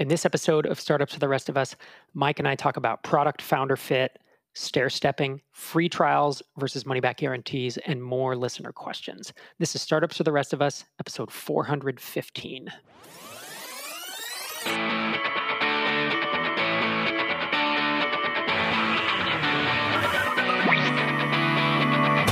In this episode of Startups for the Rest of Us, Mike and I talk about product founder fit, stair stepping, free trials versus money back guarantees, and more listener questions. This is Startups for the Rest of Us, episode 415.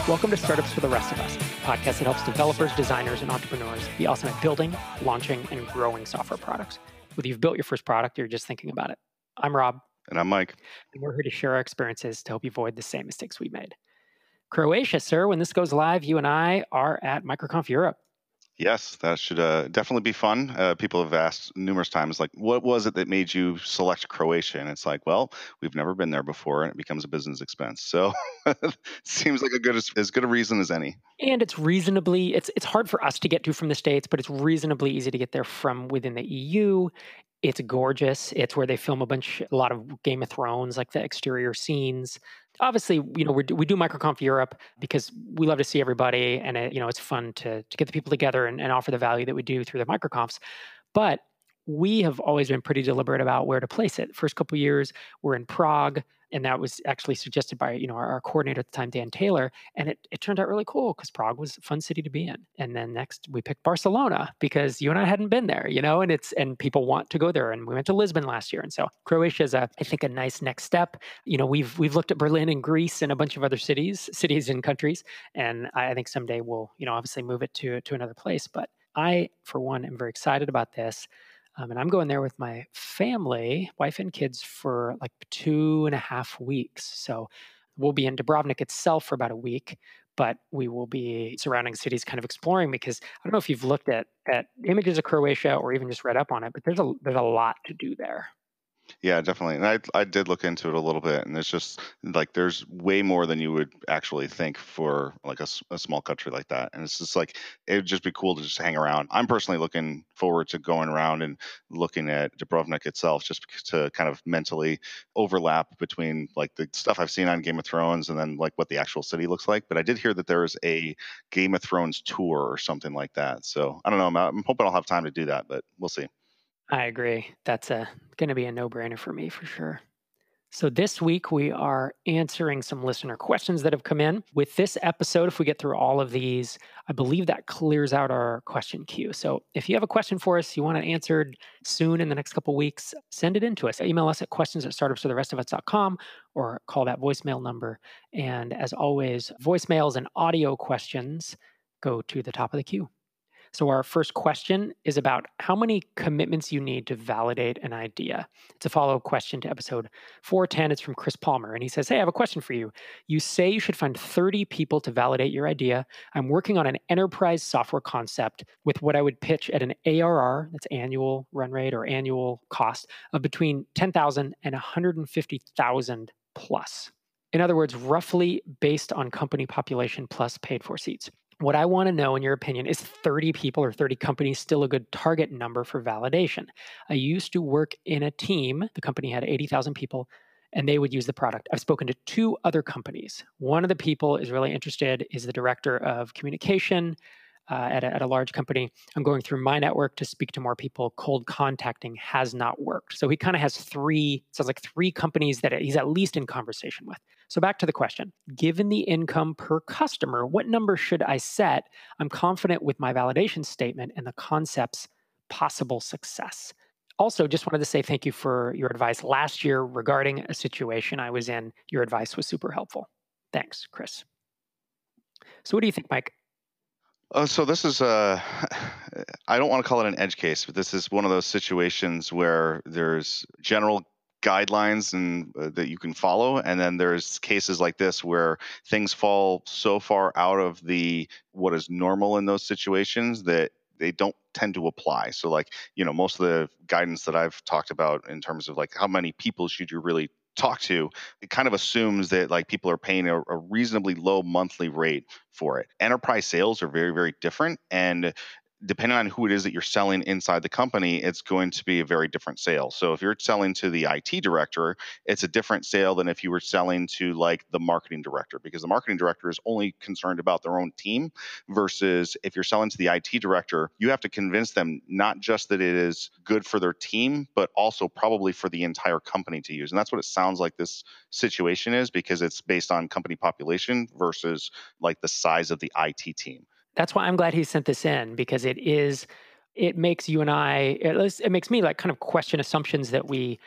Welcome to Startups for the Rest of Us, a podcast that helps developers, designers, and entrepreneurs be awesome at building, launching, and growing software products. Whether you've built your first product or you're just thinking about it. I'm Rob. And I'm Mike. And we're here to share our experiences to help you avoid the same mistakes we made. Croatia, sir, when this goes live, you and I are at MicroConf Europe. Yes, that should uh, definitely be fun. Uh, people have asked numerous times, like, what was it that made you select Croatia? And it's like, well, we've never been there before, and it becomes a business expense. So, seems like a good as good a reason as any. And it's reasonably it's it's hard for us to get to from the states, but it's reasonably easy to get there from within the EU. It's gorgeous. It's where they film a bunch, a lot of Game of Thrones, like the exterior scenes. Obviously, you know, we do, we do MicroConf Europe because we love to see everybody, and it, you know, it's fun to to get the people together and, and offer the value that we do through the MicroConfs. But we have always been pretty deliberate about where to place it. First couple years, we're in Prague and that was actually suggested by you know our, our, coordinator at the time dan taylor and it, it turned out really cool because prague was a fun city to be in. And then next we picked barcelona because you and i hadn't been there you know and it's and people want to go there and we went to lisbon last year. And so croatia is a i think a nice next step. You know we've we've looked at berlin and greece and a bunch of other cities cities and countries and i think someday we'll you know obviously move it to to another place. But i for one am very excited about this um, and I'm going there with my family, wife and kids, for like two and a half weeks. So we'll be in Dubrovnik itself for about a week, but we will be surrounding cities kind of exploring because I don't know if you've looked at, at images of Croatia or even just read up on it, but there's a, there's a lot to do there. Yeah, definitely. And I I did look into it a little bit, and it's just like there's way more than you would actually think for like a, a small country like that. And it's just like it would just be cool to just hang around. I'm personally looking forward to going around and looking at Dubrovnik itself, just to kind of mentally overlap between like the stuff I've seen on Game of Thrones and then like what the actual city looks like. But I did hear that there is a Game of Thrones tour or something like that. So I don't know. I'm, I'm hoping I'll have time to do that, but we'll see. I agree. That's going to be a no brainer for me for sure. So, this week we are answering some listener questions that have come in. With this episode, if we get through all of these, I believe that clears out our question queue. So, if you have a question for us, you want it answered soon in the next couple weeks, send it in to us. Email us at questions at startupsfortherestofus.com or call that voicemail number. And as always, voicemails and audio questions go to the top of the queue. So, our first question is about how many commitments you need to validate an idea. It's a follow up question to episode 410. It's from Chris Palmer. And he says, Hey, I have a question for you. You say you should find 30 people to validate your idea. I'm working on an enterprise software concept with what I would pitch at an ARR, that's annual run rate or annual cost, of between 10,000 and 150,000 plus. In other words, roughly based on company population plus paid for seats. What I want to know, in your opinion, is 30 people or 30 companies still a good target number for validation? I used to work in a team, the company had 80,000 people, and they would use the product. I've spoken to two other companies. One of the people is really interested, is the director of communication uh, at, a, at a large company. I'm going through my network to speak to more people. Cold contacting has not worked. So he kind of has three, sounds like three companies that he's at least in conversation with. So back to the question given the income per customer, what number should I set? I'm confident with my validation statement and the concept's possible success. Also, just wanted to say thank you for your advice last year regarding a situation I was in. Your advice was super helpful. Thanks, Chris. So, what do you think, Mike? Uh, so this is uh, I don't want to call it an edge case, but this is one of those situations where there's general guidelines and uh, that you can follow and then there's cases like this where things fall so far out of the what is normal in those situations that they don't tend to apply. So like you know most of the guidance that i've talked about in terms of like how many people should you really talk to, it kind of assumes that like people are paying a, a reasonably low monthly rate for it. Enterprise sales are very, very different. And depending on who it is that you're selling inside the company, it's going to be a very different sale. So if you're selling to the IT director, it's a different sale than if you were selling to like the marketing director, because the marketing director is only concerned about their own team. Versus if you're selling to the IT director, you have to convince them not just that it is good for their team, but also probably for the entire company to use. And that's what it sounds like this situation is because it's based on company population versus like the size of the IT team that's why I'm glad he sent this in because it is it makes you and I it, makes me like kind of question assumptions that we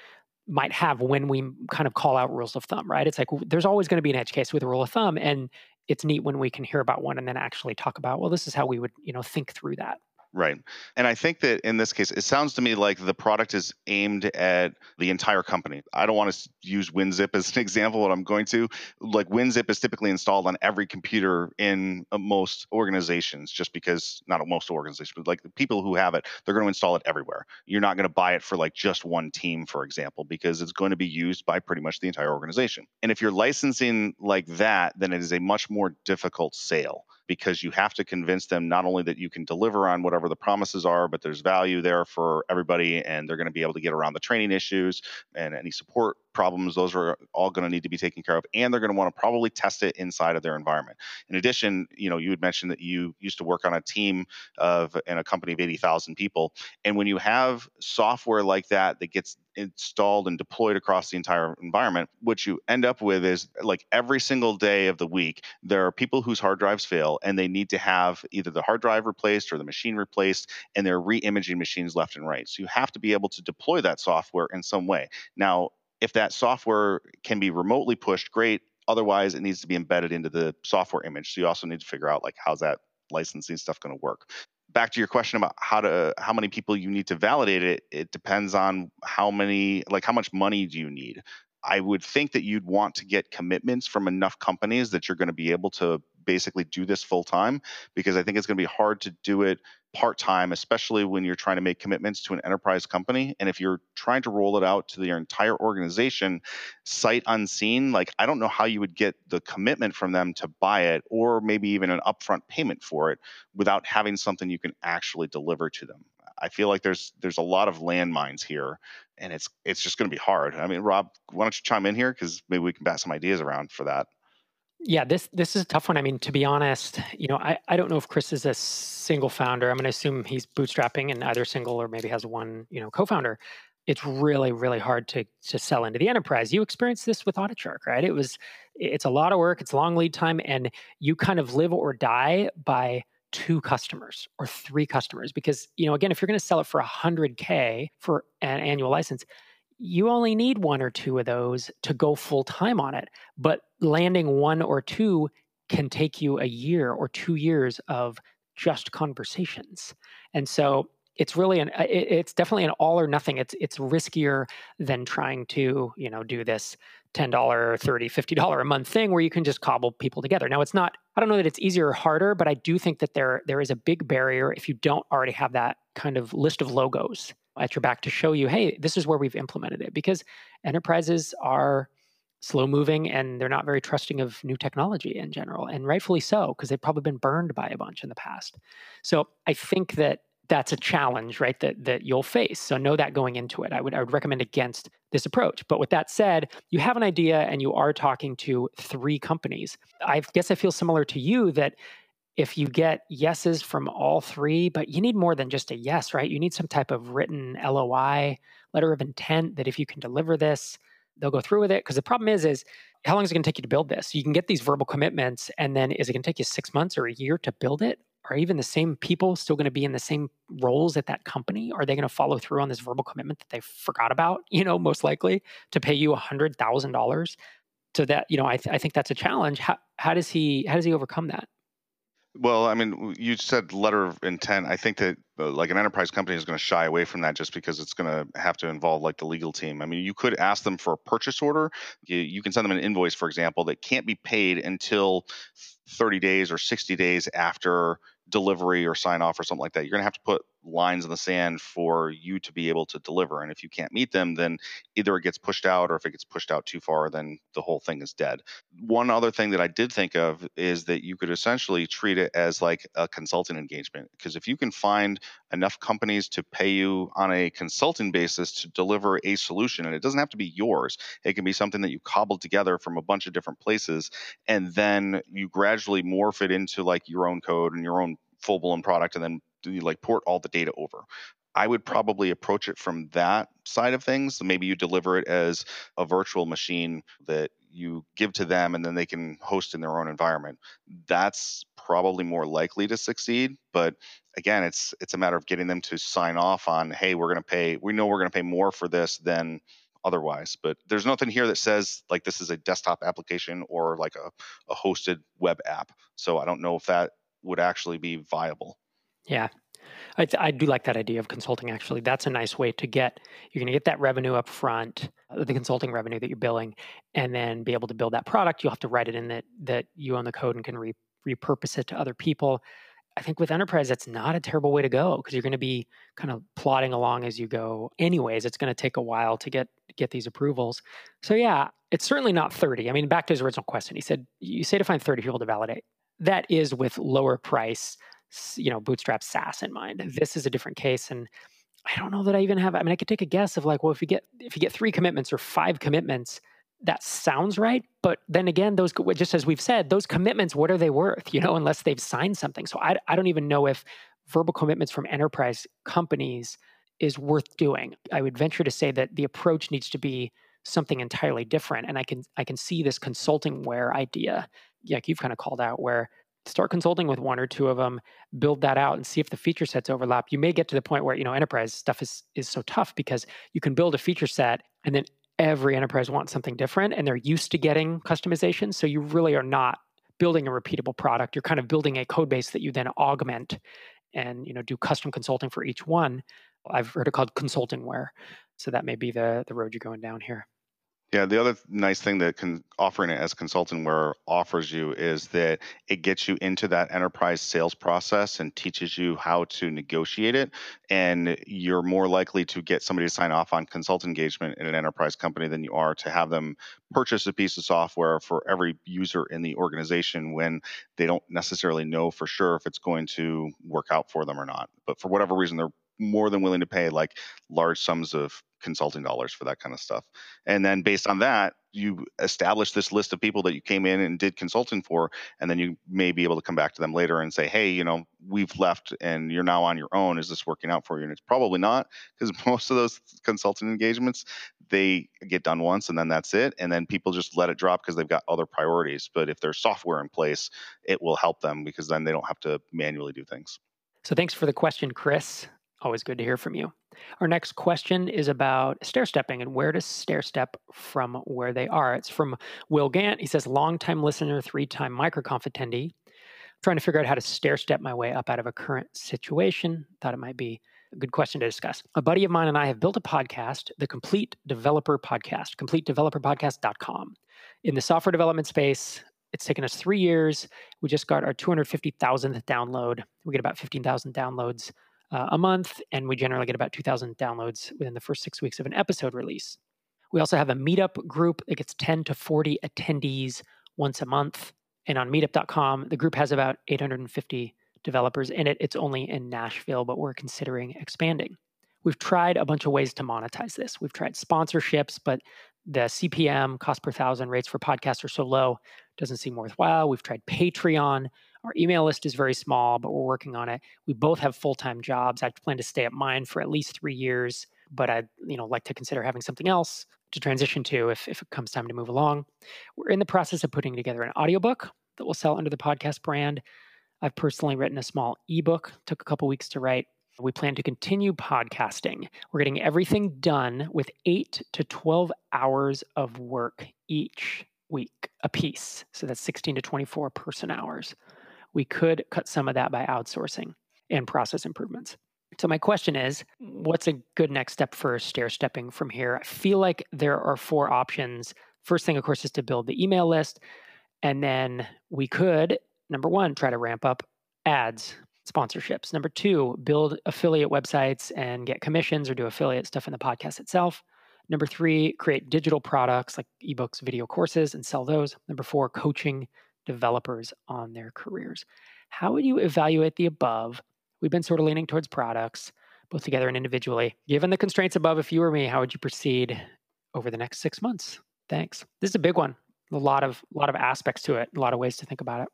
might have when we kind of call out rules of thumb, right? It's like there's always going to be an edge case with a rule of thumb and it's neat when we can hear about one and then actually talk about well this is how we would, you know, think through that. Right. And I think that in this case, it sounds to me like the product is aimed at the entire company. I don't want to use WinZip as an example, but I'm going to. Like WinZip is typically installed on every computer in uh, most organizations, just because, not most organizations, but like the people who have it, they're going to install it everywhere. You're not going to buy it for like just one team, for example, because it's going to be used by pretty much the entire organization. And if you're licensing like that, then it is a much more difficult sale because you have to convince them not only that you can deliver on whatever the promises are, but there's value there for everybody and they're going to be able to get around the training issues and any support problems those are all going to need to be taken care of and they're going to want to probably test it inside of their environment. In addition you know you had mentioned that you used to work on a team of in a company of 80000 people and when you have software like that that gets installed and deployed across the entire environment what you end up with is like every single day of the week there are people whose hard drives fail and they need to have either the hard drive replaced or the machine replaced and they're re-imaging machines left and right. So you have to be able to deploy that software in some way. Now if that software can be remotely pushed, great. Otherwise, it needs to be embedded into the software image. So you also need to figure out like how's that licensing stuff going to work. Back to your question about how to how many people you need to validate it, it depends on how many like how much money do you need. I would think that you'd want to get commitments from enough companies that you're going to be able to basically do this full time because I think it's going to be hard to do it part time, especially when you're trying to make commitments to an enterprise company. And if you're trying to roll it out to your entire organization, sight unseen, like I don't know how you would get the commitment from them to buy it or maybe even an upfront payment for it without having something you can actually deliver to them. I feel like there's there's a lot of landmines here, and it's it's just going to be hard. I mean, Rob, why don't you chime in here because maybe we can bat some ideas around for that. Yeah, this this is a tough one. I mean, to be honest, you know, I, I don't know if Chris is a single founder. I'm going to assume he's bootstrapping and either single or maybe has one, you know, co-founder. It's really really hard to to sell into the enterprise. You experienced this with AuditShark, right? It was it's a lot of work, it's long lead time, and you kind of live or die by two customers or three customers because you know again if you're going to sell it for 100k for an annual license you only need one or two of those to go full time on it. But landing one or two can take you a year or two years of just conversations. And so it's really an it's definitely an all or nothing. It's it's riskier than trying to, you know, do this $10, $30, $50 a month thing where you can just cobble people together. Now it's not I don't know that it's easier or harder, but I do think that there there is a big barrier if you don't already have that kind of list of logos at your back to show you, hey, this is where we've implemented it. Because enterprises are slow moving and they're not very trusting of new technology in general, and rightfully so, because they've probably been burned by a bunch in the past. So I think that that's a challenge, right? That that you'll face. So know that going into it. I would I would recommend against this approach. But with that said, you have an idea and you are talking to three companies. I guess I feel similar to you that if you get yeses from all three, but you need more than just a yes, right? You need some type of written LOI, letter of intent that if you can deliver this, they'll go through with it. Because the problem is, is how long is it going to take you to build this? You can get these verbal commitments, and then is it going to take you six months or a year to build it? Are even the same people still going to be in the same roles at that company? Are they going to follow through on this verbal commitment that they forgot about? You know, most likely to pay you a hundred thousand dollars. So that you know, I, th- I think that's a challenge. How, how does he how does he overcome that? Well, I mean, you said letter of intent. I think that uh, like an enterprise company is going to shy away from that just because it's going to have to involve like the legal team. I mean, you could ask them for a purchase order. You, you can send them an invoice, for example, that can't be paid until 30 days or 60 days after delivery or sign off or something like that. You're going to have to put lines in the sand for you to be able to deliver. And if you can't meet them, then either it gets pushed out or if it gets pushed out too far, then the whole thing is dead. One other thing that I did think of is that you could essentially treat it as like a consulting engagement. Because if you can find enough companies to pay you on a consulting basis to deliver a solution, and it doesn't have to be yours, it can be something that you cobbled together from a bunch of different places, and then you gradually morph it into like your own code and your own full blown product, and then like port all the data over. I would probably approach it from that side of things. Maybe you deliver it as a virtual machine that you give to them and then they can host in their own environment. That's probably more likely to succeed, but again, it's it's a matter of getting them to sign off on, "Hey, we're going to pay we know we're going to pay more for this than otherwise." But there's nothing here that says like this is a desktop application or like a, a hosted web app. So I don't know if that would actually be viable. Yeah. I, I do like that idea of consulting actually. That's a nice way to get, you're going to get that revenue up front, uh, the consulting revenue that you're billing, and then be able to build that product. You'll have to write it in that, that you own the code and can re, repurpose it to other people. I think with enterprise, that's not a terrible way to go because you're going to be kind of plodding along as you go. Anyways, it's going to take a while to get get these approvals. So yeah, it's certainly not 30. I mean, back to his original question, he said you say to find 30 people to validate. That is with lower price you know bootstrap SaaS in mind. Mm-hmm. This is a different case, and I don't know that I even have. I mean, I could take a guess of like, well, if you get if you get three commitments or five commitments, that sounds right. But then again, those just as we've said, those commitments, what are they worth? You know, unless they've signed something. So I I don't even know if verbal commitments from enterprise companies is worth doing. I would venture to say that the approach needs to be something entirely different. And I can I can see this consultingware idea, like you've kind of called out, where start consulting with one or two of them build that out and see if the feature sets overlap. You may get to the point where you know enterprise stuff is is so tough because you can build a feature set and then every enterprise wants something different and they're used to getting customization. So you really are not building a repeatable product. You're kind of building a code base that you then augment and you know do custom consulting for each one. I've heard it called consultingware. So that may be the the road you're going down here yeah, the other nice thing that can offering it as consultingware offers you is that it gets you into that enterprise sales process and teaches you how to negotiate it. And you're more likely to get somebody to sign off on consult engagement in an enterprise company than you are to have them purchase a piece of software for every user in the organization when they don't necessarily know for sure if it's going to work out for them or not. But for whatever reason, they're more than willing to pay like large sums of consulting dollars for that kind of stuff. And then based on that, you establish this list of people that you came in and did consulting for, and then you may be able to come back to them later and say, hey, you know, we've left and you're now on your own. Is this working out for you? And it's probably not because most of those consulting engagements, they get done once and then that's it. And then people just let it drop because they've got other priorities. But if there's software in place, it will help them because then they don't have to manually do things. So thanks for the question, Chris. Always good to hear from you. Our next question is about stair stepping and where to stair step from where they are. It's from Will Gant. He says, longtime listener, three time MicroConf attendee. Trying to figure out how to stair step my way up out of a current situation. Thought it might be a good question to discuss. A buddy of mine and I have built a podcast, the Complete Developer Podcast, completedeveloperpodcast.com. In the software development space, it's taken us three years. We just got our 250,000th download. We get about 15,000 downloads uh, a month, and we generally get about 2,000 downloads within the first six weeks of an episode release. We also have a meetup group that gets 10 to 40 attendees once a month. And on meetup.com, the group has about 850 developers in it. It's only in Nashville, but we're considering expanding. We've tried a bunch of ways to monetize this. We've tried sponsorships, but the CPM, cost per thousand rates for podcasts are so low, doesn't seem worthwhile. We've tried Patreon. Our email list is very small, but we're working on it. We both have full time jobs. I plan to stay at mine for at least three years, but I'd you know like to consider having something else to transition to if, if it comes time to move along. We're in the process of putting together an audiobook that will sell under the podcast brand. I've personally written a small ebook, took a couple weeks to write. We plan to continue podcasting. We're getting everything done with eight to 12 hours of work each week, a piece. So that's 16 to 24 person hours we could cut some of that by outsourcing and process improvements. So, my question is what's a good next step for stair stepping from here? I feel like there are four options. First thing, of course, is to build the email list. And then we could, number one, try to ramp up ads. sponsorships. Number two, build affiliate websites and get commissions or do affiliate stuff in the podcast itself. Number three, create digital products like ebooks, video courses, and sell those. Number four, coaching developers on their careers. How would you evaluate the above? We've been sort of leaning towards products, both together and individually. Given the constraints above, if you were me, how would you proceed over the next six months? Thanks. This is a big one. A lot of a lot of aspects to it, a lot of ways to think about it.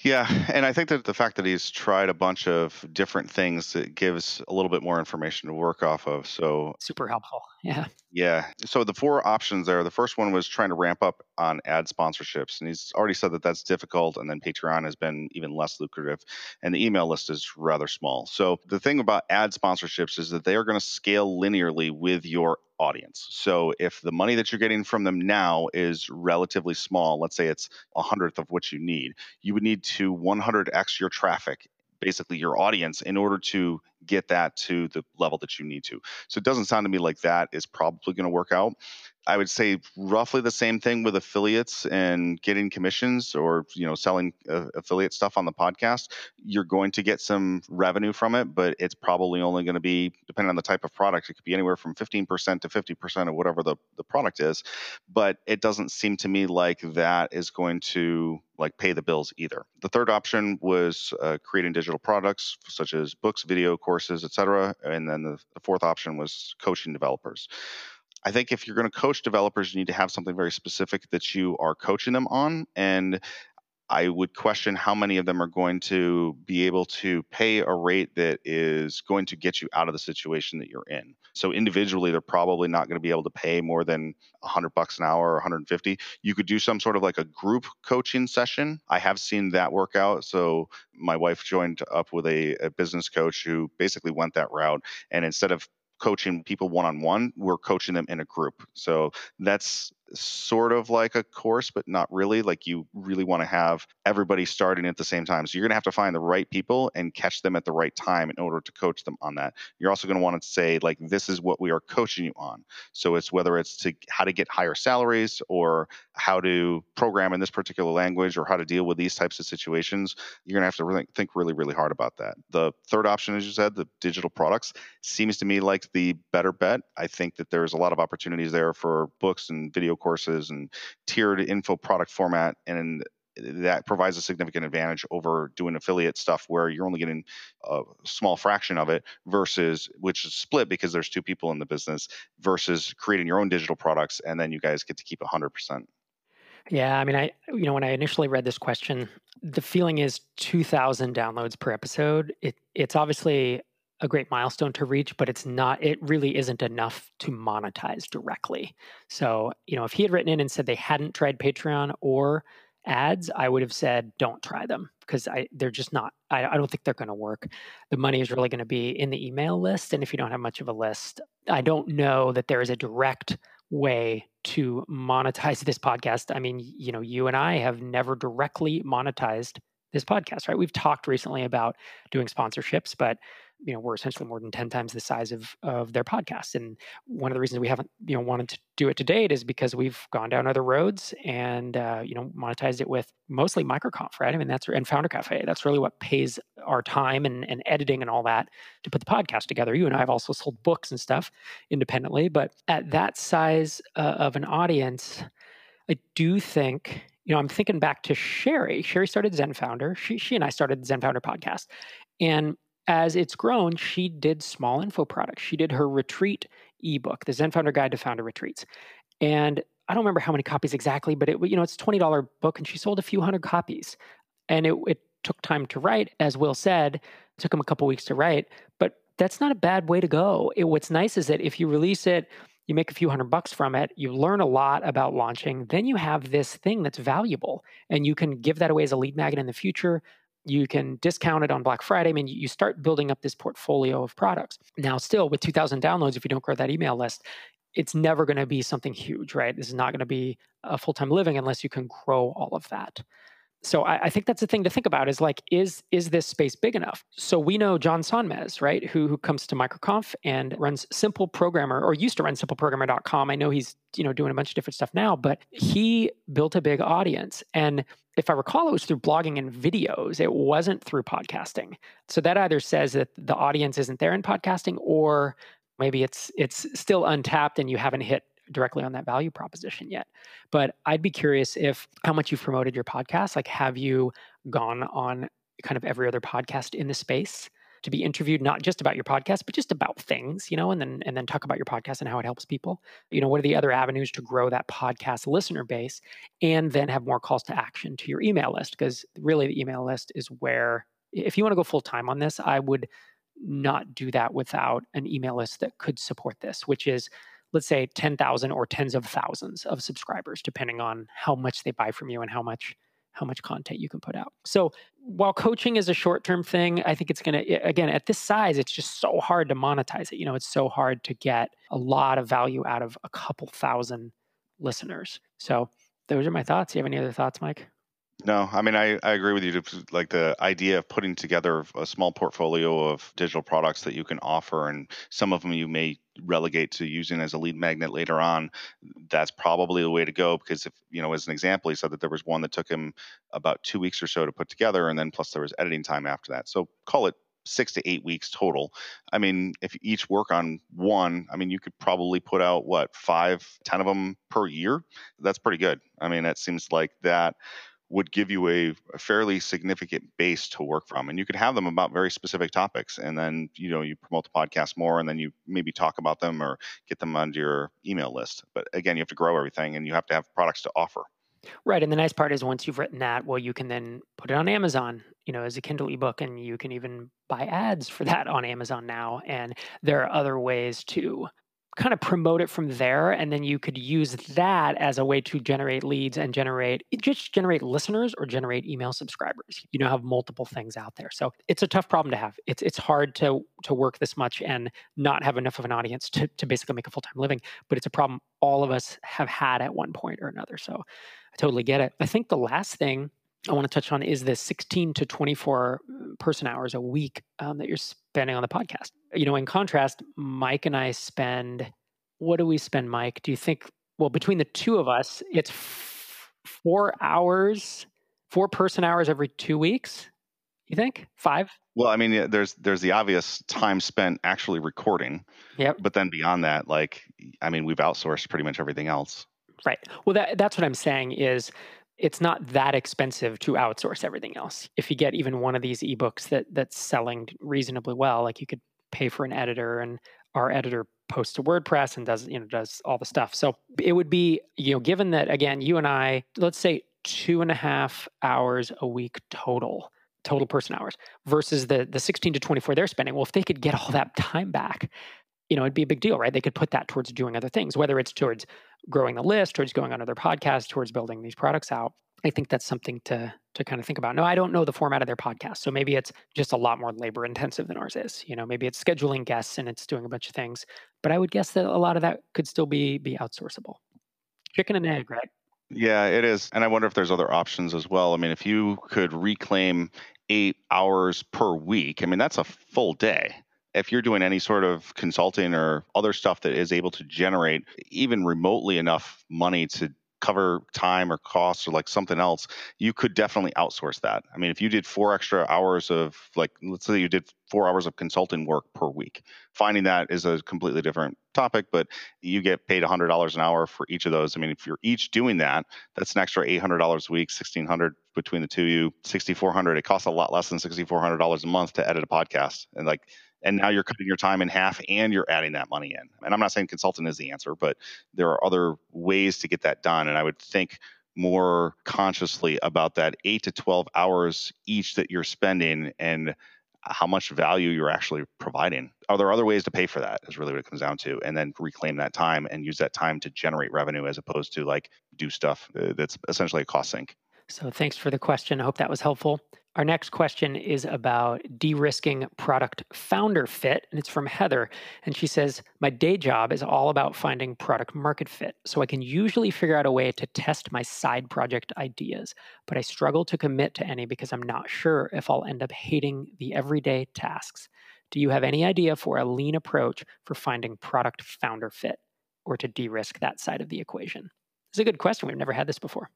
Yeah, and I think that the fact that he's tried a bunch of different things it gives a little bit more information to work off of. So super helpful. Yeah. Yeah. So the four options there. The first one was trying to ramp up on ad sponsorships, and he's already said that that's difficult. And then Patreon has been even less lucrative, and the email list is rather small. So the thing about ad sponsorships is that they are going to scale linearly with your audience. So if the money that you're getting from them now is relatively small, let's say it's a hundredth of what you need, you would need to 100x your traffic basically your audience in order to get that to the level that you need to. So it doesn't sound to me like that is probably going to work out. I would say roughly the same thing with affiliates and getting commissions or you know selling uh, affiliate stuff on the podcast. You're going to get some revenue from it, but it's probably only going to be depending on the type of product. It could be anywhere from 15% to 50% of whatever the the product is. But it doesn't seem to me like that is going to like pay the bills either. The third option was uh, creating digital products such as books, video courses, etc. And then the, the fourth option was coaching developers. I think if you're going to coach developers, you need to have something very specific that you are coaching them on. And I would question how many of them are going to be able to pay a rate that is going to get you out of the situation that you're in. So individually, they're probably not going to be able to pay more than 100 bucks an hour or 150. You could do some sort of like a group coaching session. I have seen that work out. So my wife joined up with a, a business coach who basically went that route, and instead of coaching people one on one, we're coaching them in a group. So that's sort of like a course, but not really. Like you really want to have everybody starting at the same time. So you're going to have to find the right people and catch them at the right time in order to coach them on that. You're also going to want to say like this is what we are coaching you on. So it's whether it's to how to get higher salaries or how to program in this particular language or how to deal with these types of situations. You're going to have to really think really really hard about that. The third option as you said, the digital products seems to me like the better bet. I think that there's a lot of opportunities there for books and video courses and tiered info product format and that provides a significant advantage over doing affiliate stuff where you're only getting a small fraction of it versus which is split because there's two people in the business versus creating your own digital products and then you guys get to keep 100% yeah i mean i you know when i initially read this question the feeling is 2000 downloads per episode. It, it's obviously a great milestone to reach, but it's not, it really isn't enough to monetize directly. So, you know, if he had written in and said they hadn't tried Patreon or ads, I would have said, don't try them because I, they're just not, I, I don't think they're going to work. The money is really going to be in the email list. And if you don't have much of a list, I don't know that there is a direct way to monetize this podcast. I mean, you know, you and I have never directly monetized this podcast, right? We've talked recently about doing sponsorships, but you know we're essentially more than 10 times the size of of their podcast and one of the reasons we haven't you know wanted to do it to date is because we've gone down other roads and uh, you know monetized it with mostly microconf right i mean that's and founder cafe that's really what pays our time and, and editing and all that to put the podcast together you and i have also sold books and stuff independently but at that size uh, of an audience i do think you know, I'm thinking back to Sherry. Sherry started Zen Founder. She, she and I started the Zen Founder podcast. And as it's grown, she did small info products. She did her retreat ebook, the Zen Founder Guide to Founder Retreats. And I don't remember how many copies exactly, but it you know it's a twenty dollar book, and she sold a few hundred copies. And it, it took time to write, as Will said, took him a couple weeks to write. But that's not a bad way to go. It, what's nice is that if you release it, you make a few hundred bucks from it, you learn a lot about launching, then you have this thing that's valuable, and you can give that away as a lead magnet in the future you can discount it on Black Friday. I mean, you start building up this portfolio of products. Now, still with 2,000 downloads, if you don't grow that email list, it's never going to be something huge, right? This is not going to be a full time living unless you can grow all of that. So I, I, think that's the thing to think about is like, is is this space big enough? So we know John Sonmez, right, who who comes to MicroConf and runs Simple Programmer or used to run SimpleProgrammer.com. I know he's you know doing a bunch of different stuff now, but he built a big audience. And if I recall, it was through blogging and videos. It wasn't through podcasting. So that either says that the audience isn't there in podcasting, or maybe it's it's still untapped and you haven't hit directly on that value proposition yet. But I'd be curious if how much you've promoted your podcast. Like, have you gone on kind of every other podcast in the space to be interviewed, not just about your podcast, but just about things, you know, and then and then talk about your podcast and how it helps people. You know, what are the other avenues to grow that podcast listener base, and then have more calls to action to your email list? Because really, the email list is where, if you want to go full time on this, I would not do that without an email list that could support this, which is let's say 10,000 or tens of thousands of subscribers depending on how much they buy from you and how much how much content you can put out. So, while coaching is a short-term thing, I think it's going to again at this size it's just so hard to monetize it. You know, it's so hard to get a lot of value out of a couple thousand listeners. So, those are my thoughts. Do you have any other thoughts, Mike? No, I mean I, I agree with you. Like the idea of putting together a small portfolio of digital products that you can offer, and some of them you may relegate to using as a lead magnet later on. That's probably the way to go because if you know, as an example, he said that there was one that took him about two weeks or so to put together, and then plus there was editing time after that. So call it six to eight weeks total. I mean, if you each work on one, I mean, you could probably put out what five, ten of them per year. That's pretty good. I mean, it seems like that would give you a, a, fairly significant base to work from and you could have them about very specific topics and then you know you promote the podcast more and then you maybe talk about them or get them onto your email list. But again you have to grow everything and you have to have products to offer. Right and the nice part is once you've written that well you can then put it on amazon you know as a kindle ebook and you can even buy ads for that on amazon now and there are other ways to kind of promote it from there and then you could use that as a way to generate leads and generate just generate listeners or generate email subscribers. You know have multiple things out there. So it's a tough problem to have. It's it's hard to to work this much and not have enough of an audience to, to basically make a full-time living but it's a problem all of us have had at one point or another. So i totally get it. I think the last thing I want to touch on is the 16 to 24 person hours a week um, that you're spending on the podcast. You know, in contrast, Mike and I spend, what do we spend, Mike? Do you think, well, between the two of us, it's f- four hours, four person hours every two weeks? You think five? Well, I mean, there's there's the obvious time spent actually recording. Yep. But then beyond that, like, I mean, we've outsourced pretty much everything else. Right. Well, that, that's what I'm saying is it's not that expensive to outsource everything else. If you get even one of these ebooks that that's selling reasonably well, like you could pay for an editor and our editor posts to WordPress and does you know does all the stuff. So it would be you know given that again you and I let's say two and a half hours a week total total person hours versus the the 16 to 24 they're spending. Well, if they could get all that time back, you know, it'd be a big deal, right? They could put that towards doing other things, whether it's towards growing the list, towards going on other podcasts, towards building these products out. I think that's something to to kind of think about. No, I don't know the format of their podcast, so maybe it's just a lot more labor intensive than ours is. You know, maybe it's scheduling guests and it's doing a bunch of things. But I would guess that a lot of that could still be be outsourceable. Chicken and egg, right? Yeah, it is. And I wonder if there's other options as well. I mean, if you could reclaim eight hours per week, I mean, that's a full day if you're doing any sort of consulting or other stuff that is able to generate even remotely enough money to cover time or costs or like something else, you could definitely outsource that. I mean, if you did four extra hours of like, let's say you did four hours of consulting work per week, finding that is a completely different topic, but you get paid $100 an hour for each of those. I mean, if you're each doing that, that's an extra $800 a week, 1600 between the two of you, 6400 It costs a lot less than $6,400 a month to edit a podcast. And like, and now you're cutting your time in half and you're adding that money in. And I'm not saying consultant is the answer, but there are other ways to get that done. And I would think more consciously about that eight to 12 hours each that you're spending and how much value you're actually providing. Are there other ways to pay for that? Is really what it comes down to. And then reclaim that time and use that time to generate revenue as opposed to like do stuff uh, that's essentially a cost sink. So thanks for the question. I hope that was helpful. Our next question is about de risking product founder fit, and it's from Heather. And she says, My day job is all about finding product market fit, so I can usually figure out a way to test my side project ideas, but I struggle to commit to any because I'm not sure if I'll end up hating the everyday tasks. Do you have any idea for a lean approach for finding product founder fit or to de risk that side of the equation? It's a good question. We've never had this before.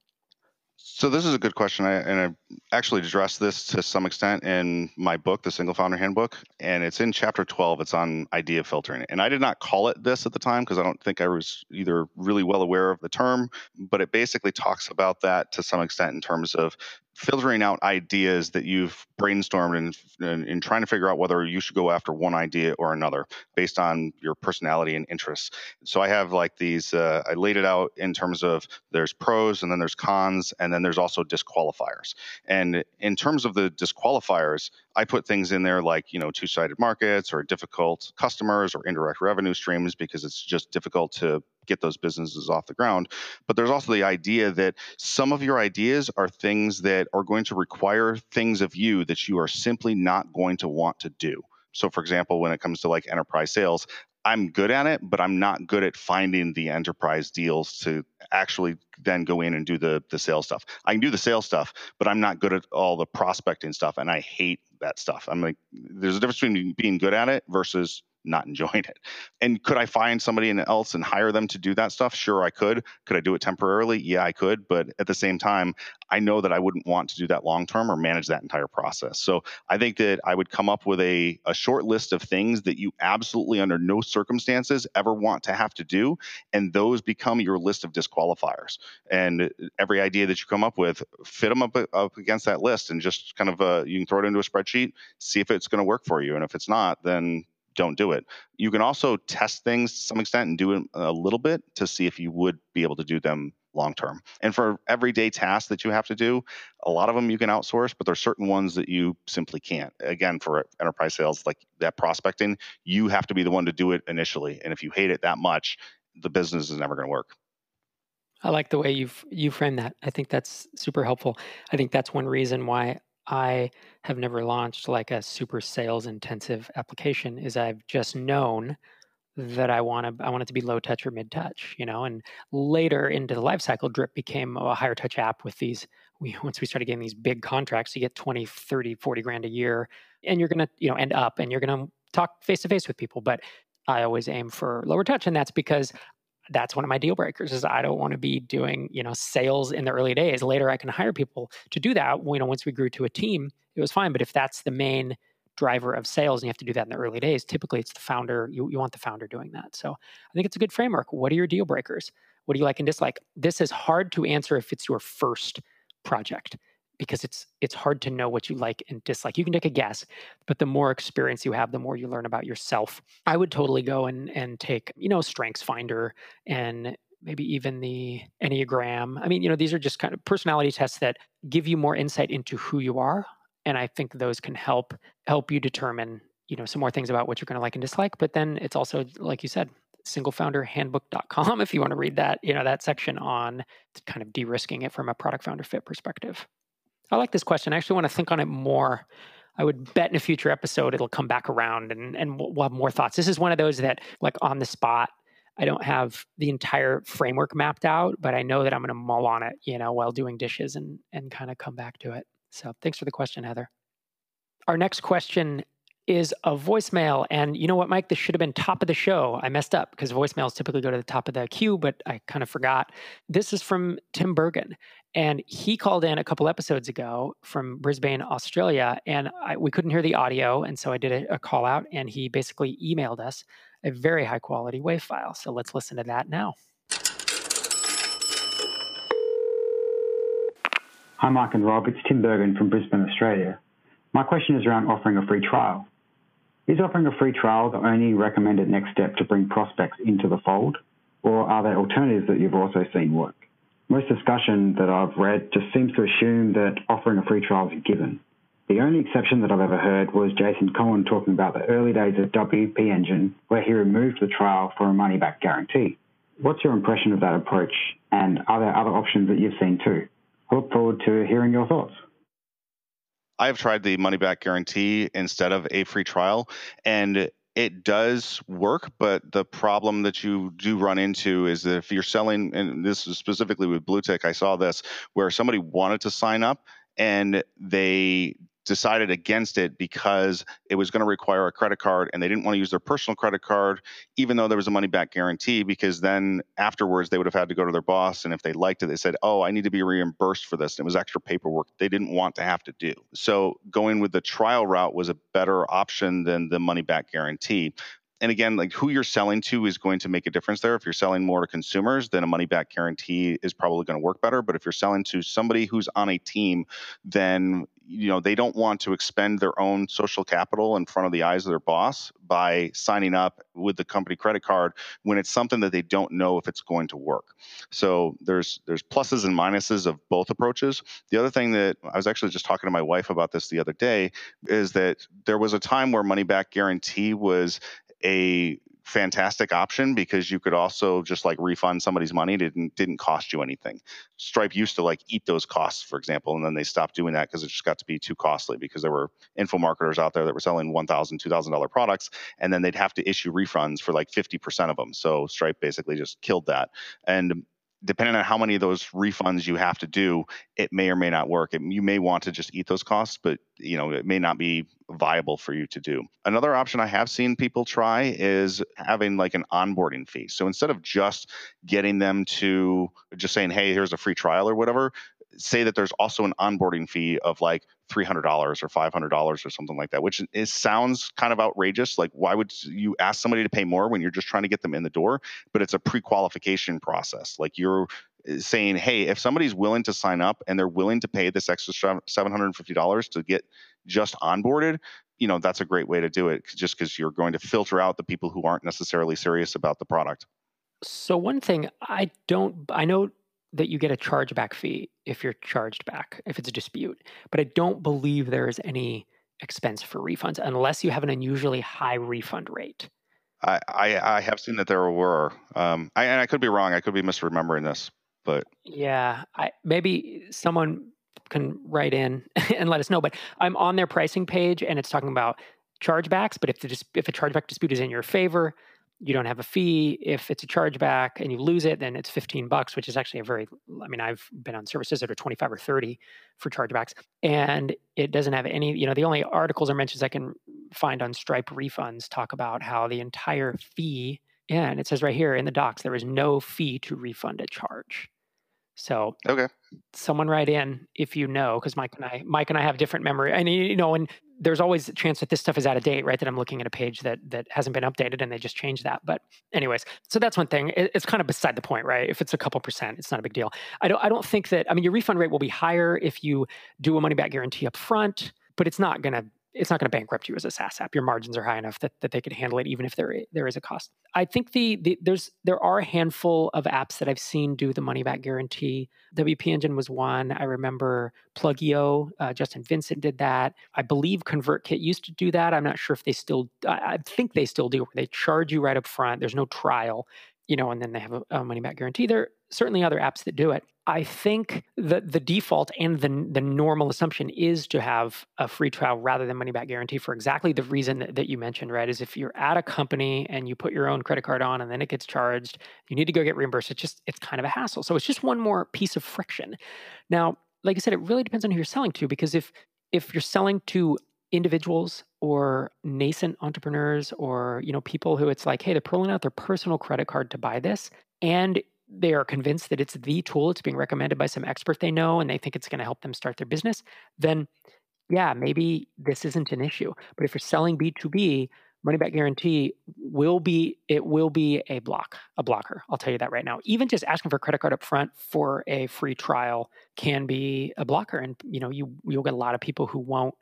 So this is a good question, I, and I actually addressed this to some extent in my book, the Single Founder Handbook, and it's in chapter 12. It's on idea filtering, and I did not call it this at the time because I don't think I was either really well aware of the term, but it basically talks about that to some extent in terms of filtering out ideas that you've brainstormed and in trying to figure out whether you should go after one idea or another based on your personality and interests. So I have like these, uh, I laid it out in terms of there's pros and then there's cons and then there's also disqualifiers. And in terms of the disqualifiers, I put things in there like, you know, two sided markets or difficult customers or indirect revenue streams because it's just difficult to get those businesses off the ground. But there's also the idea that some of your ideas are things that are going to require things of you that you are simply not going to want to do. So, for example, when it comes to like enterprise sales, I'm good at it, but I'm not good at finding the enterprise deals to actually then go in and do the the sales stuff. I can do the sales stuff, but I'm not good at all the prospecting stuff, and I hate that stuff. I'm like, there's a difference between being good at it versus not enjoying it. And could I find somebody else and hire them to do that stuff? Sure, I could. Could I do it temporarily? Yeah, I could. But at the same time, I know that I wouldn't want to do that long term or manage that entire process. So I think that I would come up with a, a short list of things that you absolutely, under no circumstances, ever want to have to do. And those become your list of disqualifiers. And every idea that you come up with, fit them up, up against that list and just kind of, uh, you can throw it into a spreadsheet, see if it's going to work for you. And if it's not, then don't do it. You can also test things to some extent and do it a little bit to see if you would be able to do them long term. And for everyday tasks that you have to do, a lot of them you can outsource, but there's certain ones that you simply can't. Again, for enterprise sales like that prospecting, you have to be the one to do it initially. And if you hate it that much, the business is never going to work. I like the way you've you frame that. I think that's super helpful. I think that's one reason why I have never launched like a super sales intensive application is I've just known that I want to I want it to be low touch or mid touch, you know. And later into the life cycle, Drip became a higher touch app with these we once we started getting these big contracts, you get 20, 30, 40 grand a year and you're going to, you know, end up and you're going to talk face to face with people, but I always aim for lower touch and that's because that's one of my deal breakers is I don't want to be doing, you know, sales in the early days. Later I can hire people to do that. You know, once we grew to a team, it was fine. But if that's the main driver of sales and you have to do that in the early days, typically it's the founder, you, you want the founder doing that. So I think it's a good framework. What are your deal breakers? What do you like and dislike? This is hard to answer if it's your first project because it's it's hard to know what you like and dislike. You can take a guess, but the more experience you have, the more you learn about yourself. I would totally go and and take, you know, Strengths Finder and maybe even the Enneagram. I mean, you know, these are just kind of personality tests that give you more insight into who you are, and I think those can help help you determine, you know, some more things about what you're going to like and dislike, but then it's also like you said, singlefounderhandbook.com if you want to read that, you know, that section on kind of de-risking it from a product founder fit perspective. I like this question. I actually want to think on it more. I would bet in a future episode it'll come back around and, and we'll have more thoughts. This is one of those that, like, on the spot, I don't have the entire framework mapped out, but I know that I'm going to mull on it, you know, while doing dishes and and kind of come back to it. So thanks for the question, Heather. Our next question is a voicemail. And you know what, Mike? This should have been top of the show. I messed up because voicemails typically go to the top of the queue, but I kind of forgot. This is from Tim Bergen. And he called in a couple episodes ago from Brisbane, Australia, and I, we couldn't hear the audio. And so I did a, a call out, and he basically emailed us a very high quality WAV file. So let's listen to that now. Hi, Mike and Rob. It's Tim Bergen from Brisbane, Australia. My question is around offering a free trial. Is offering a free trial the only recommended next step to bring prospects into the fold, or are there alternatives that you've also seen work? Most discussion that I've read just seems to assume that offering a free trial is a given. The only exception that I've ever heard was Jason Cohen talking about the early days of WP Engine, where he removed the trial for a money back guarantee. What's your impression of that approach, and are there other options that you've seen too? I look forward to hearing your thoughts. I've tried the money back guarantee instead of a free trial, and it does work, but the problem that you do run into is that if you're selling, and this is specifically with Bluetick, I saw this where somebody wanted to sign up and they decided against it because it was going to require a credit card and they didn't want to use their personal credit card even though there was a money back guarantee because then afterwards they would have had to go to their boss and if they liked it they said oh i need to be reimbursed for this and it was extra paperwork they didn't want to have to do so going with the trial route was a better option than the money back guarantee and again, like who you're selling to is going to make a difference there. If you're selling more to consumers, then a money back guarantee is probably going to work better. But if you're selling to somebody who's on a team, then you know they don't want to expend their own social capital in front of the eyes of their boss by signing up with the company credit card when it's something that they don't know if it's going to work. So there's there's pluses and minuses of both approaches. The other thing that i was actually just talking to my wife about this the other day is that there was a time where money back guarantee was a fantastic option because you could also just like refund somebody's money it didn't didn't cost you anything. Stripe used to like eat those costs for example and then they stopped doing that because it just got to be too costly because there were info marketers out there that were selling $1000 $2000 products and then they'd have to issue refunds for like 50% of them so stripe basically just killed that. And depending on how many of those refunds you have to do, it may or may not work. It, you may want to just eat those costs, but you know it may not be viable for you to do. Another option I have seen people try is having like an onboarding fee. So instead of just getting them to just saying, "Hey, here's a free trial" or whatever, say that there's also an onboarding fee of like $300 or $500 or something like that, which is sounds kind of outrageous. Like, why would you ask somebody to pay more when you're just trying to get them in the door? But it's a pre qualification process. Like, you're eh, saying, hey, if somebody's willing to sign up and they're willing to pay this extra $750 to get just onboarded, you know, that's a great way to do it just because you're going to filter out the people who aren't necessarily serious about the product. So, one thing I don't, I know that you get a chargeback fee if you're charged back, if it's a dispute. But I don't believe there is any expense for refunds unless you have an unusually high refund rate. I, I, I have seen that there were, um, I, and I could be wrong. I could be misremembering this, but yeah, I, maybe someone can write in and let us know. But I'm on their pricing page, and it's talking about chargebacks. But if the if a chargeback dispute is in your favor, you don't have a fee. If it's a chargeback and you lose it, then it's 15 bucks, which is actually a very, I mean, I've been on services that are 25 or 30 for chargebacks. And it doesn't have any, you know, the only articles or mentions I can find on Stripe refunds talk about how the entire fee, yeah, and it says right here in the docs, there is no fee to refund a charge. So okay, someone write in if you know, because Mike and I, Mike and I have different memory. And you know, and there's always a chance that this stuff is out of date, right? That I'm looking at a page that that hasn't been updated and they just changed that. But anyways, so that's one thing. It, it's kind of beside the point, right? If it's a couple percent, it's not a big deal. I don't I don't think that I mean your refund rate will be higher if you do a money back guarantee up front, but it's not going to it's not going to bankrupt you as a SaaS app. Your margins are high enough that, that they could handle it, even if there there is a cost. I think the, the there's there are a handful of apps that I've seen do the money back guarantee. WP Engine was one. I remember Pluggio, uh, Justin Vincent did that. I believe ConvertKit used to do that. I'm not sure if they still. I, I think they still do. Where they charge you right up front. There's no trial, you know, and then they have a, a money back guarantee. There are certainly other apps that do it. I think that the default and the, the normal assumption is to have a free trial rather than money back guarantee for exactly the reason that, that you mentioned, right? Is if you're at a company and you put your own credit card on and then it gets charged, you need to go get reimbursed. It's just, it's kind of a hassle. So it's just one more piece of friction. Now, like I said, it really depends on who you're selling to because if, if you're selling to individuals or nascent entrepreneurs or you know people who it's like hey they're pulling out their personal credit card to buy this and they are convinced that it's the tool, it's being recommended by some expert they know, and they think it's going to help them start their business, then yeah, maybe this isn't an issue. But if you're selling B2B, money back guarantee will be it will be a block, a blocker. I'll tell you that right now. Even just asking for a credit card up front for a free trial can be a blocker. And you know, you you'll get a lot of people who won't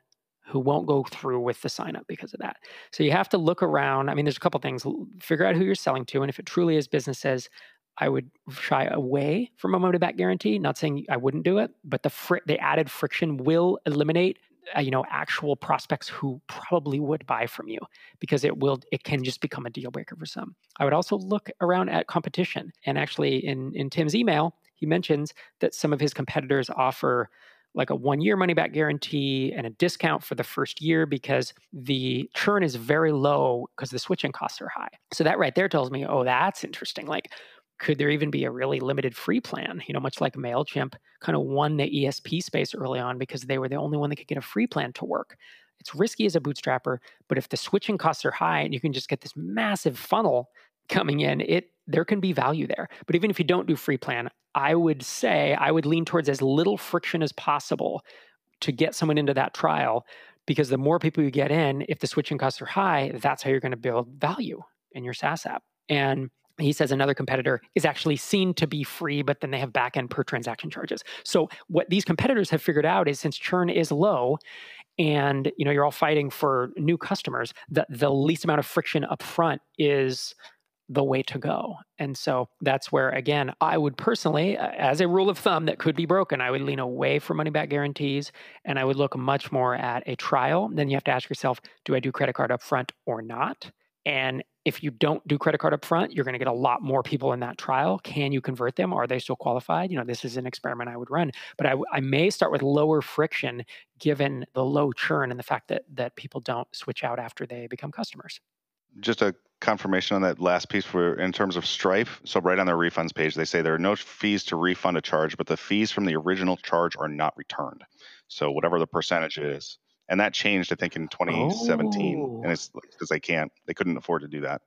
who won't go through with the sign up because of that. So you have to look around. I mean, there's a couple things. Figure out who you're selling to, and if it truly is businesses, I would shy away from a money back guarantee. Not saying I wouldn't do it, but the fr- the added friction will eliminate uh, you know actual prospects who probably would buy from you because it will it can just become a deal breaker for some. I would also look around at competition, and actually in in Tim's email he mentions that some of his competitors offer like a one year money back guarantee and a discount for the first year because the churn is very low because the switching costs are high. So that right there tells me, oh, that's interesting. Like, could there even be a really limited free plan? You know, much like MailChimp kind of won the ESP space early on because they were the only one that could get a free plan to work. It's risky as a bootstrapper, but if the switching costs are high and you can just get this massive funnel coming in, it there can be value there. But even if you don't do free plan, I would say I would lean towards as little friction as possible to get someone into that trial because the more people you get in, if the switching costs are high, that's how you're going to build value in your SaaS app. And he says another competitor is actually seen to be free, but then they have back end per transaction charges. So what these competitors have figured out is since churn is low and you know you're all fighting for new customers, the, the least amount of friction up front is the way to go. And so that's where, again, I would personally, as a rule of thumb that could be broken, I would lean away from money back guarantees and I would look much more at a trial. Then you have to ask yourself, do I do credit card up front or not? And if you don't do credit card up front, you're going to get a lot more people in that trial. Can you convert them? Are they still qualified? You know, this is an experiment I would run, but I, I may start with lower friction given the low churn and the fact that that people don't switch out after they become customers. Just a confirmation on that last piece for in terms of Stripe. So right on their refunds page, they say there are no fees to refund a charge, but the fees from the original charge are not returned. So whatever the percentage is, and that changed, I think, in 2017, oh. and it's because they can't, they couldn't afford to do that.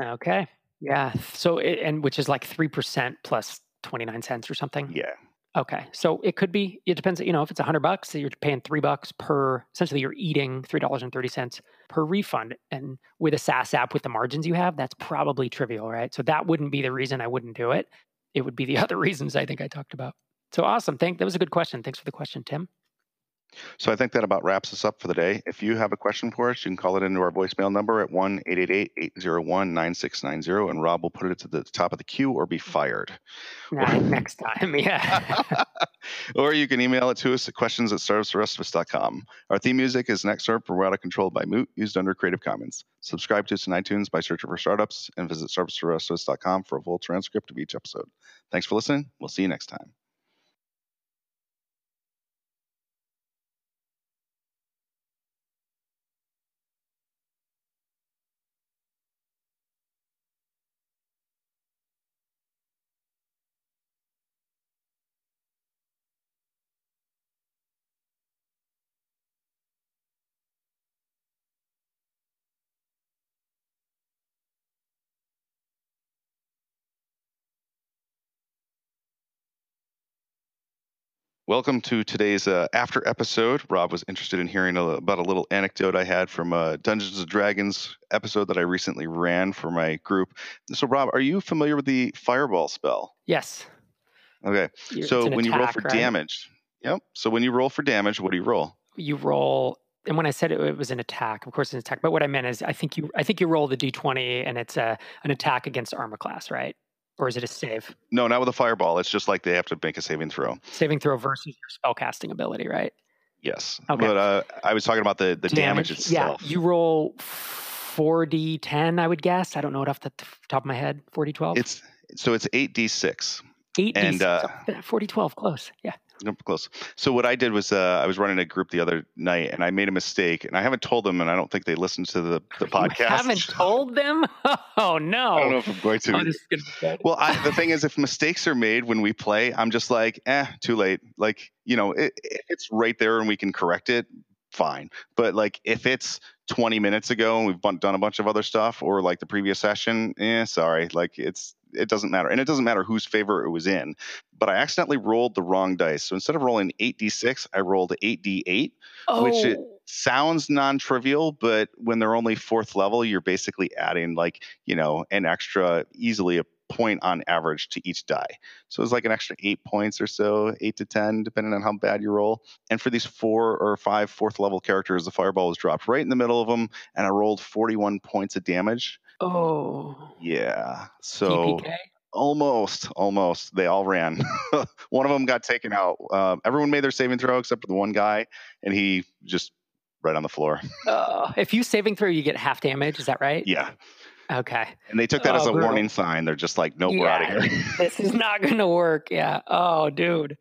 Okay, yeah. So it, and which is like three percent plus 29 cents or something. Yeah, Okay, so it could be. It depends. You know, if it's a hundred bucks, you're paying three bucks per. Essentially, you're eating three dollars and thirty cents per refund. And with a SaaS app with the margins you have, that's probably trivial, right? So that wouldn't be the reason I wouldn't do it. It would be the other reasons I think I talked about. So awesome. Thank. That was a good question. Thanks for the question, Tim. So I think that about wraps us up for the day. If you have a question for us, you can call it into our voicemail number at 1 801 9690, and Rob will put it to the top of the queue or be fired. Nah, next time, yeah. or you can email it to us at questions at startupsforrestofus.com. Our theme music is Next Start for Out of Control by Moot, used under Creative Commons. Subscribe to us on iTunes by searching for startups and visit startupsforrestofus.com for a full transcript of each episode. Thanks for listening. We'll see you next time. Welcome to today's uh, after episode. Rob was interested in hearing a, about a little anecdote I had from a Dungeons and Dragons episode that I recently ran for my group. So, Rob, are you familiar with the Fireball spell? Yes. Okay. so when attack, you roll for right? damage, yep. So when you roll for damage, what do you roll? You roll and when I said it, it, was an attack, of course it's an attack. But what I meant is, I think you, I think you roll the d20, and it's a an attack against armor class, right? Or is it a save? No, not with a fireball. It's just like they have to make a saving throw. Saving throw versus your spellcasting ability, right? Yes. Okay. But uh, I was talking about the, the damage, damage itself. Yeah, you roll 4d10, I would guess. I don't know it off the top of my head. 4d12? It's so it's 8d6. 8d6. And uh, 4d12, close. Yeah close. So what I did was uh, I was running a group the other night and I made a mistake and I haven't told them and I don't think they listened to the, the podcast. You haven't told them? Oh no! I don't know if I'm going to. Oh, gonna well, I, the thing is, if mistakes are made when we play, I'm just like, eh, too late. Like you know, it, it's right there and we can correct it. Fine, but like if it's 20 minutes ago and we've done a bunch of other stuff or like the previous session, eh, sorry, like it's it doesn't matter. And it doesn't matter whose favor it was in. But I accidentally rolled the wrong dice. So instead of rolling 8d6, I rolled 8d8, oh. which it oh. sounds non trivial, but when they're only fourth level, you're basically adding like, you know, an extra, easily a point on average to each die. So it's like an extra eight points or so, eight to 10, depending on how bad you roll. And for these four or five fourth level characters, the fireball was dropped right in the middle of them, and I rolled 41 points of damage. Oh. Yeah. So almost, almost. They all ran. one of them got taken out. Uh, everyone made their saving throw except for the one guy, and he just right on the floor. uh, if you saving throw, you get half damage. Is that right? Yeah. Okay. And they took that oh, as a brutal. warning sign. They're just like, nope, yeah, we're out of here. this is not going to work. Yeah. Oh, dude.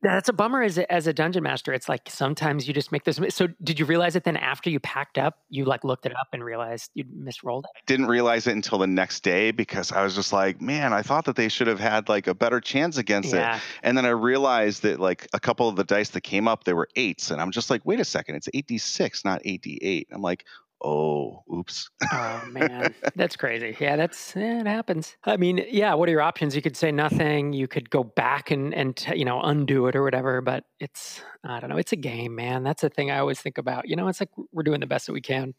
That's a bummer as a, as a dungeon master. It's like sometimes you just make this. So did you realize it then after you packed up, you like looked it up and realized you misrolled it? I didn't realize it until the next day because I was just like, man, I thought that they should have had like a better chance against Yeah. it. And then I realized that like a couple of the dice that came up, they were eights. And I'm just like, wait a second, it's 8d6, not 8d8. I'm like, oh, oops. Oh man, that's crazy. Yeah, that's yeah, it happens. I mean, yeah. What are your options? You could say nothing. You could go back and and t- you know undo it or whatever. But it's I don't know. It's a game, man. That's the thing I always think about. You know, it's like we're doing the best that we can.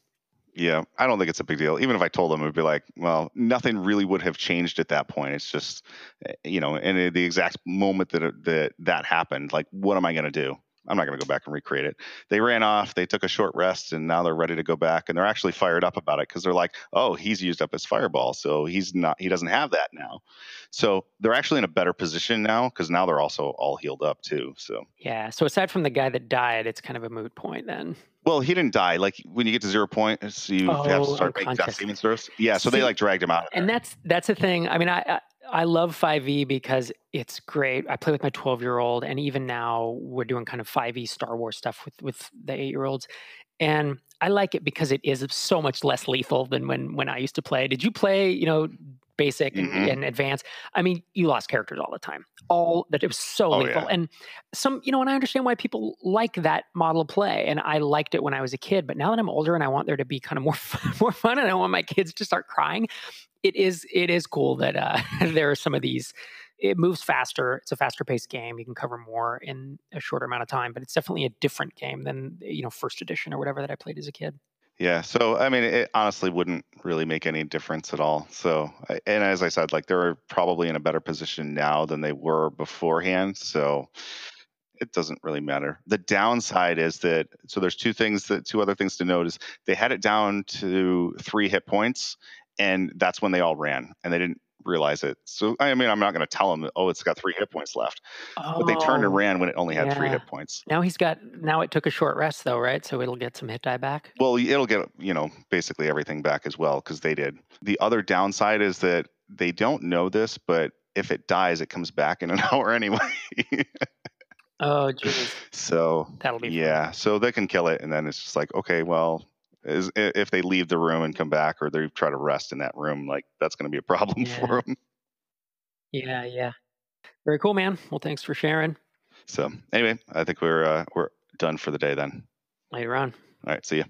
Yeah, I don't think it's a big deal. Even if I told them, it would be like, well, nothing really would have changed at that point. It's just, eh, you know, and the exact moment that that that happened, like, what am I going to do? I'm not going to go back and recreate it. They ran off. They took a short rest, and now they're ready to go back. And they're actually fired up about it because they're like, oh, he's used up his fireball, so he's not. He doesn't have that now. So they're actually in a better position now because now they're also all healed up too. So. Yeah. So aside from the guy that died, it's kind of a moot point then. Well, he didn't die. Like when you get to zero points, you have to Oh, start making death saving throws. Yeah, so they like dragged him out. of and there. that's that's the thing. I mean, I I, I love 5e because it's great. I play with my 12 year old, and even now we're doing kind of 5e Star Wars stuff with with the eight year olds, and I like it because it is so much less lethal than when when I used to play. Did you play? You know. Basic and, Mhm. and advanced. I mean, you lost characters all the time. All that it was so Oh, lethal, yeah. and some, you know, and I understand why people like that model of play. And I liked it when I was a kid, but now that I'm older and I want there to be kind of more fun, more fun, and I want my kids to start crying, it is it is cool that uh, there are some of these. It moves faster. It's a faster paced game. You can cover more in a shorter amount of time, but it's definitely a different game than you know first edition or whatever that I played as a kid. Yeah, so I mean, it honestly wouldn't really make any difference at all. So, and as I said, like they're probably in a better position now than they were beforehand. So, it doesn't really matter. The downside is that so there's two things that two other things to note is they had it down to three hit points, and that's when they all ran, and they didn't realize it. So, I mean, I'm not going to tell them, oh, it's got three hit points left, Oh, but they turned and Oh, ran when it only had three hit points. Now he's got. Now it took a short rest though, right? So it'll get some hit die back. Well, it'll get you know basically everything back as well because they did. The other downside is that they don't know this, but if it dies, it comes back in an hour anyway. Oh, jeez, so that'll be fun. yeah, so they can kill it, and then it's just like okay, well, is, if they leave the room and come back, or they try to rest in that room, like that's going to be a problem Yeah. for them. Yeah, yeah. Very cool, man. Well, thanks for sharing. So anyway, I think we're uh, we're done for the day then. Later on. All right, see ya.